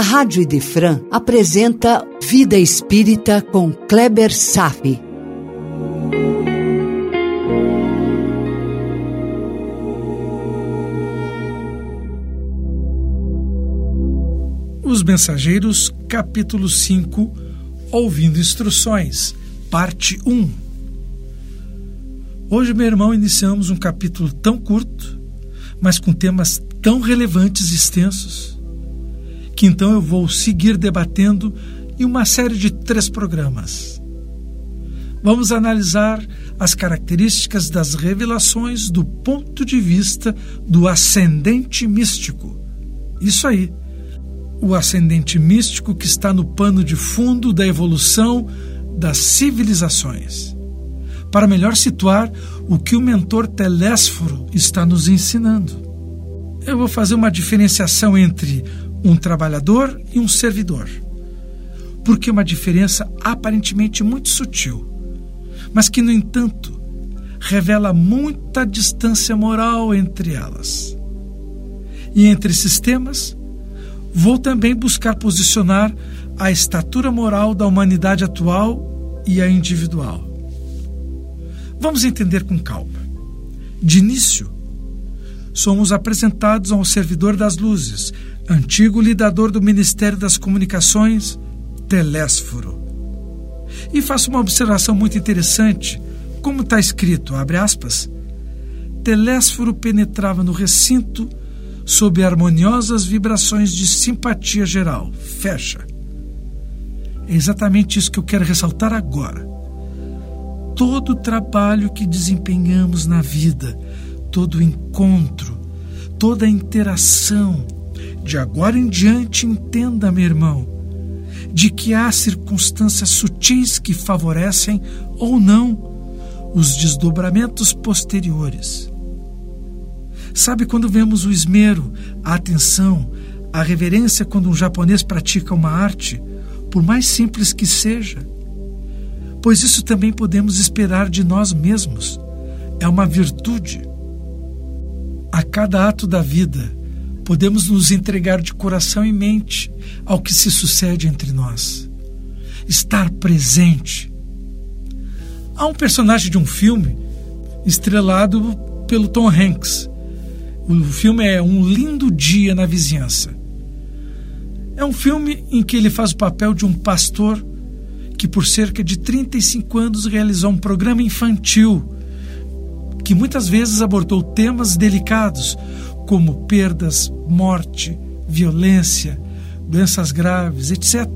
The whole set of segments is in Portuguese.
a Rádio Idefran apresenta Vida Espírita com Kleber Safi. Os Mensageiros, capítulo 5, Ouvindo Instruções, parte 1. Hoje, meu irmão, iniciamos um capítulo tão curto, mas com temas tão relevantes e extensos que então eu vou seguir debatendo em uma série de três programas. Vamos analisar as características das revelações do ponto de vista do ascendente místico. Isso aí, o ascendente místico que está no pano de fundo da evolução das civilizações. Para melhor situar o que o mentor Telésforo está nos ensinando. Eu vou fazer uma diferenciação entre um trabalhador e um servidor. Porque é uma diferença aparentemente muito sutil, mas que, no entanto, revela muita distância moral entre elas. E entre esses temas, vou também buscar posicionar a estatura moral da humanidade atual e a individual. Vamos entender com calma. De início, somos apresentados ao servidor das luzes, antigo lidador do Ministério das Comunicações, Telésforo. E faço uma observação muito interessante, como está escrito, abre aspas, Telésforo penetrava no recinto sob harmoniosas vibrações de simpatia geral. Fecha. É exatamente isso que eu quero ressaltar agora. Todo o trabalho que desempenhamos na vida, todo encontro, toda interação, de agora em diante, entenda, meu irmão, de que há circunstâncias sutis que favorecem ou não os desdobramentos posteriores. Sabe quando vemos o esmero, a atenção, a reverência quando um japonês pratica uma arte, por mais simples que seja? Pois isso também podemos esperar de nós mesmos. É uma virtude. A cada ato da vida, podemos nos entregar de coração e mente ao que se sucede entre nós. Estar presente. Há um personagem de um filme estrelado pelo Tom Hanks. O filme é Um Lindo Dia na Vizinhança. É um filme em que ele faz o papel de um pastor que, por cerca de 35 anos, realizou um programa infantil que muitas vezes abordou temas delicados, como perdas, morte, violência, doenças graves, etc.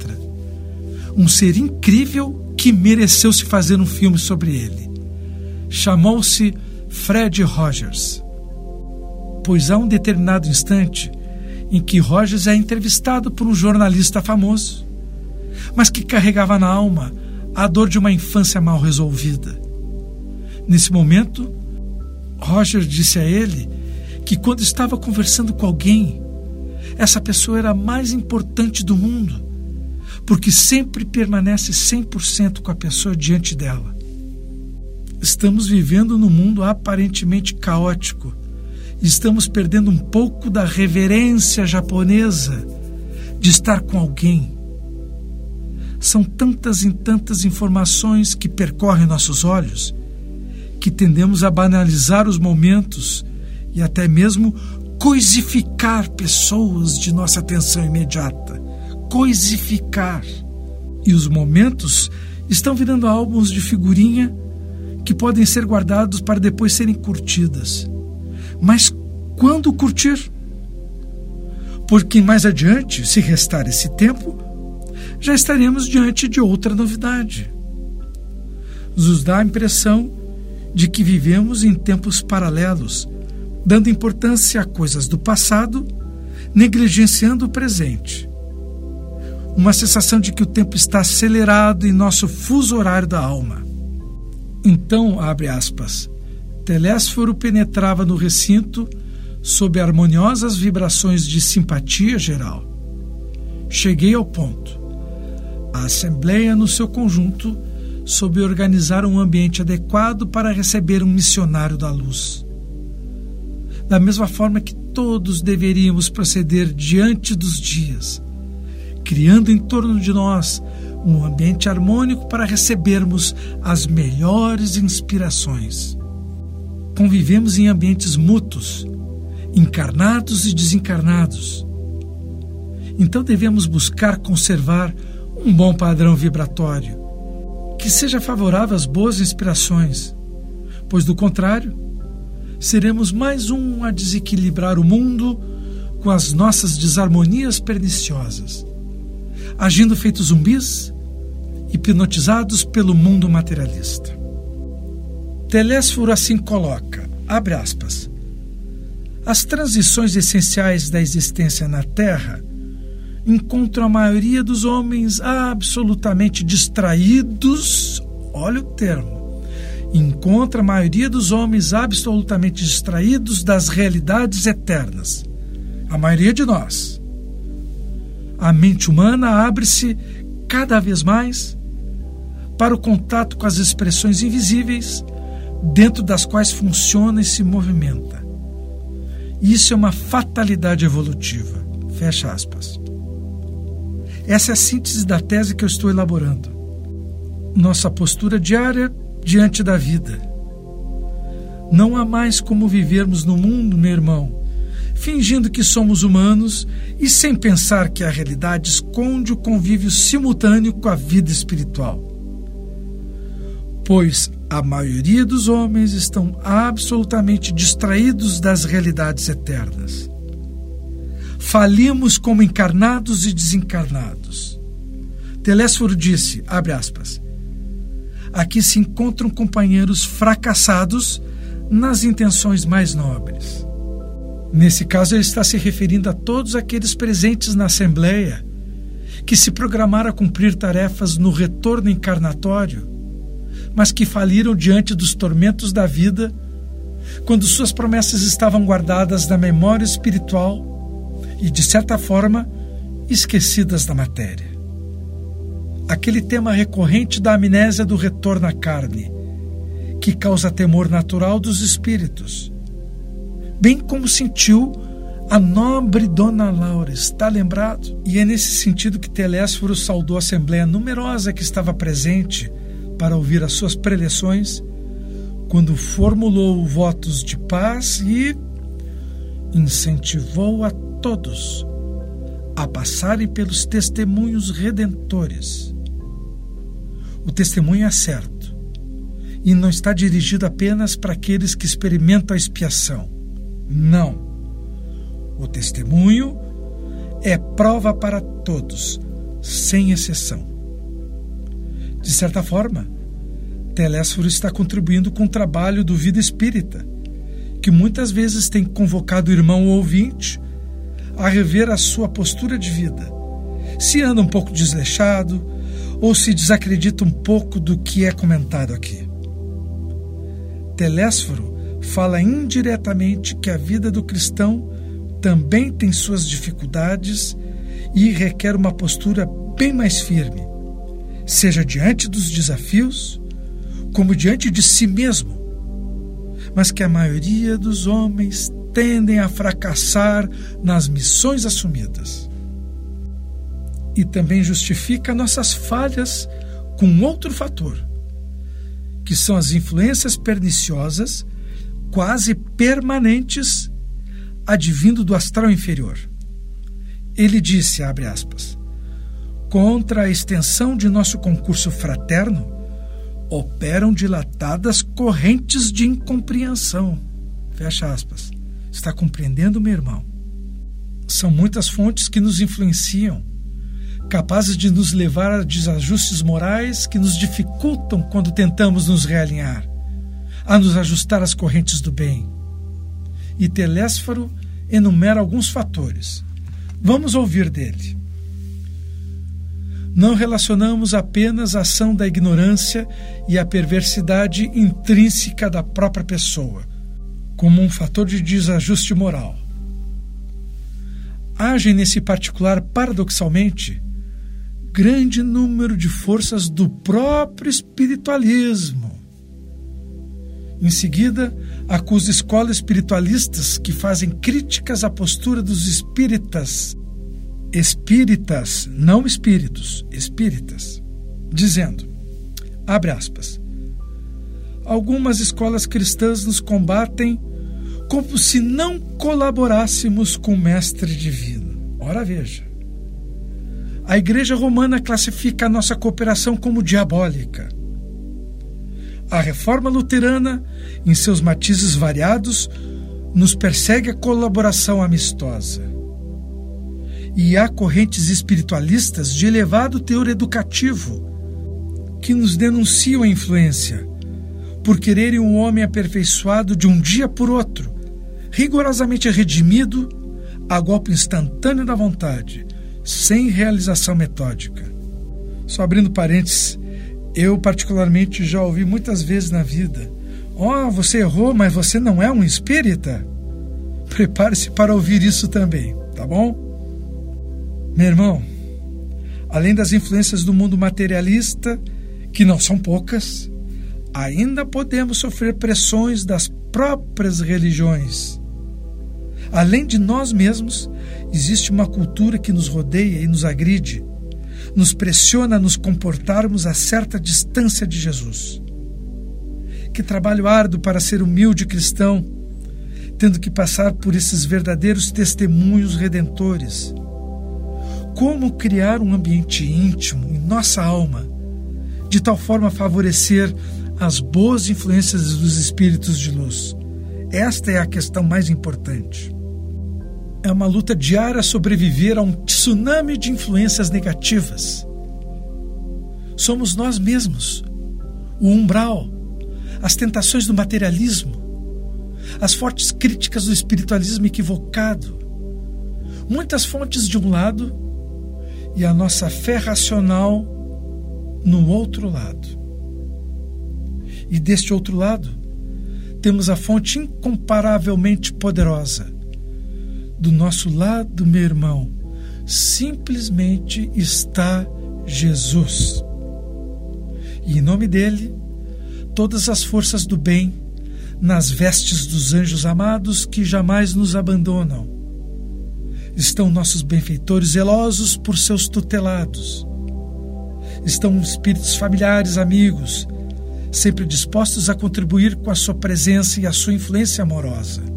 Um ser incrível que mereceu se fazer um filme sobre ele. Chamou-se Fred Rogers. Pois há um determinado instante em que Rogers é entrevistado por um jornalista famoso, mas que carregava na alma a dor de uma infância mal resolvida. Nesse momento, Rogers disse a ele que quando estava conversando com alguém, essa pessoa era a mais importante do mundo, porque sempre permanece 100% com a pessoa diante dela. Estamos vivendo num mundo aparentemente caótico estamos perdendo um pouco da reverência japonesa de estar com alguém. São tantas e tantas informações que percorrem nossos olhos que tendemos a banalizar os momentos e até mesmo coisificar pessoas de nossa atenção imediata. Coisificar. E os momentos estão virando álbuns de figurinha que podem ser guardados para depois serem curtidas. Mas quando curtir? Porque mais adiante, se restar esse tempo, já estaremos diante de outra novidade. Nos dá a impressão de que vivemos em tempos paralelos dando importância a coisas do passado, negligenciando o presente. Uma sensação de que o tempo está acelerado em nosso fuso horário da alma. Então, abre aspas, Telésforo penetrava no recinto sob harmoniosas vibrações de simpatia geral. Cheguei ao ponto. A Assembleia, no seu conjunto, soube organizar um ambiente adequado para receber um missionário da luz da mesma forma que todos deveríamos proceder diante dos dias, criando em torno de nós um ambiente harmônico para recebermos as melhores inspirações. Convivemos em ambientes mútuos, encarnados e desencarnados. Então devemos buscar conservar um bom padrão vibratório, que seja favorável às boas inspirações, pois do contrário, seremos mais um a desequilibrar o mundo com as nossas desarmonias perniciosas, agindo feitos zumbis, hipnotizados pelo mundo materialista. Telésforo assim coloca, abre aspas, as transições essenciais da existência na Terra encontram a maioria dos homens absolutamente distraídos, olha o termo, encontra a maioria dos homens absolutamente distraídos das realidades eternas. A maioria de nós. A mente humana abre-se cada vez mais para o contato com as expressões invisíveis dentro das quais funciona e se movimenta. Isso é uma fatalidade evolutiva. Fecha aspas. Essa é a síntese da tese que eu estou elaborando. Nossa postura diária diante da vida. Não há mais como vivermos no mundo, meu irmão, fingindo que somos humanos e sem pensar que a realidade esconde o convívio simultâneo com a vida espiritual. Pois a maioria dos homens estão absolutamente distraídos das realidades eternas. Falimos como encarnados e desencarnados. Telésforo disse, abre aspas, aqui se encontram companheiros fracassados nas intenções mais nobres. Nesse caso, ele está se referindo a todos aqueles presentes na Assembleia que se programaram a cumprir tarefas no retorno encarnatório, mas que faliram diante dos tormentos da vida quando suas promessas estavam guardadas na memória espiritual e, de certa forma, esquecidas da matéria aquele tema recorrente da amnésia do retorno à carne, que causa temor natural dos espíritos. Bem como sentiu a nobre Dona Laura, está lembrado? E é nesse sentido que Telésforo saudou a assembleia numerosa que estava presente para ouvir as suas preleções, quando formulou votos de paz e incentivou a todos a passarem pelos testemunhos redentores o testemunho é certo e não está dirigido apenas para aqueles que experimentam a expiação. Não. O testemunho é prova para todos, sem exceção. De certa forma, Telésforo está contribuindo com o trabalho do Vida Espírita, que muitas vezes tem convocado o irmão ouvinte a rever a sua postura de vida. Se anda um pouco desleixado, ou se desacredita um pouco do que é comentado aqui. Telésforo fala indiretamente que a vida do cristão também tem suas dificuldades e requer uma postura bem mais firme, seja diante dos desafios, como diante de si mesmo, mas que a maioria dos homens tendem a fracassar nas missões assumidas e também justifica nossas falhas com outro fator, que são as influências perniciosas, quase permanentes, advindo do astral inferior. Ele disse, abre aspas, contra a extensão de nosso concurso fraterno, operam dilatadas correntes de incompreensão. Fecha aspas. Está compreendendo, meu irmão? São muitas fontes que nos influenciam capazes de nos levar a desajustes morais que nos dificultam quando tentamos nos realinhar, a nos ajustar às correntes do bem. E Telésforo enumera alguns fatores. Vamos ouvir dele. Não relacionamos apenas a ação da ignorância e a perversidade intrínseca da própria pessoa, como um fator de desajuste moral. Agem nesse particular paradoxalmente grande número de forças do próprio espiritualismo. Em seguida, acusa escolas espiritualistas que fazem críticas à postura dos espíritas espíritas, não espíritos, espíritas, dizendo, abre aspas, algumas escolas cristãs nos combatem como se não colaborássemos com o Mestre Divino. Ora veja. A Igreja Romana classifica a nossa cooperação como diabólica. A Reforma Luterana, em seus matizes variados, nos persegue a colaboração amistosa. E há correntes espiritualistas de elevado teor educativo que nos denunciam a influência, por quererem um homem aperfeiçoado de um dia por outro, rigorosamente redimido a golpe instantâneo da vontade, sem realização metódica. Só abrindo parênteses, eu particularmente já ouvi muitas vezes na vida: Ó, oh, você errou, mas você não é um espírita? Prepare-se para ouvir isso também, tá bom? Meu irmão, além das influências do mundo materialista, que não são poucas, ainda podemos sofrer pressões das próprias religiões Além de nós mesmos, existe uma cultura que nos rodeia e nos agride, nos pressiona a nos comportarmos a certa distância de Jesus. Que trabalho árduo para ser humilde cristão, tendo que passar por esses verdadeiros testemunhos redentores. Como criar um ambiente íntimo em nossa alma, de tal forma a favorecer as boas influências dos espíritos de luz? Esta é a questão mais importante. É uma luta diária sobreviver a um tsunami de influências negativas. Somos nós mesmos, o umbral, as tentações do materialismo, as fortes críticas do espiritualismo equivocado, muitas fontes de um lado e a nossa fé racional no outro lado. E deste outro lado, temos a fonte incomparavelmente poderosa, do nosso lado, meu irmão, simplesmente está Jesus. E em nome dele, todas as forças do bem, nas vestes dos anjos amados que jamais nos abandonam. Estão nossos benfeitores zelosos por seus tutelados. Estão espíritos familiares, amigos, sempre dispostos a contribuir com a sua presença e a sua influência amorosa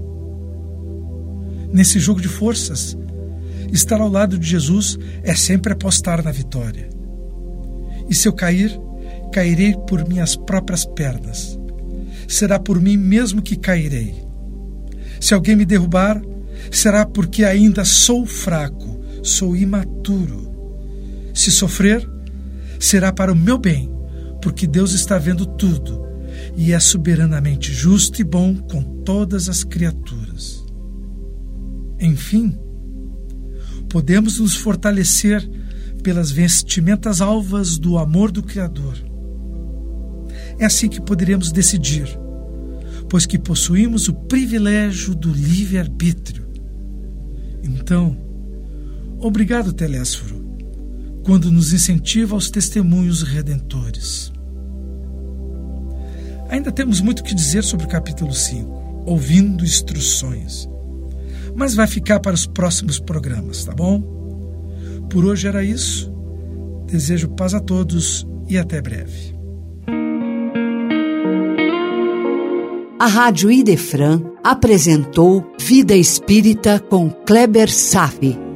nesse jogo de forças. Estar ao lado de Jesus é sempre apostar na vitória. E se eu cair, cairei por minhas próprias pernas. Será por mim mesmo que cairei. Se alguém me derrubar, será porque ainda sou fraco, sou imaturo. Se sofrer, será para o meu bem, porque Deus está vendo tudo e é soberanamente justo e bom com todas as criaturas. Enfim, podemos nos fortalecer pelas vestimentas alvas do amor do Criador. É assim que poderemos decidir, pois que possuímos o privilégio do livre-arbítrio. Então, obrigado, Telésforo, quando nos incentiva aos testemunhos redentores. Ainda temos muito que dizer sobre o capítulo 5, ouvindo instruções mas vai ficar para os próximos programas, tá bom? Por hoje era isso. Desejo paz a todos e até breve. A Rádio Idefran apresentou Vida Espírita com Kleber Safi.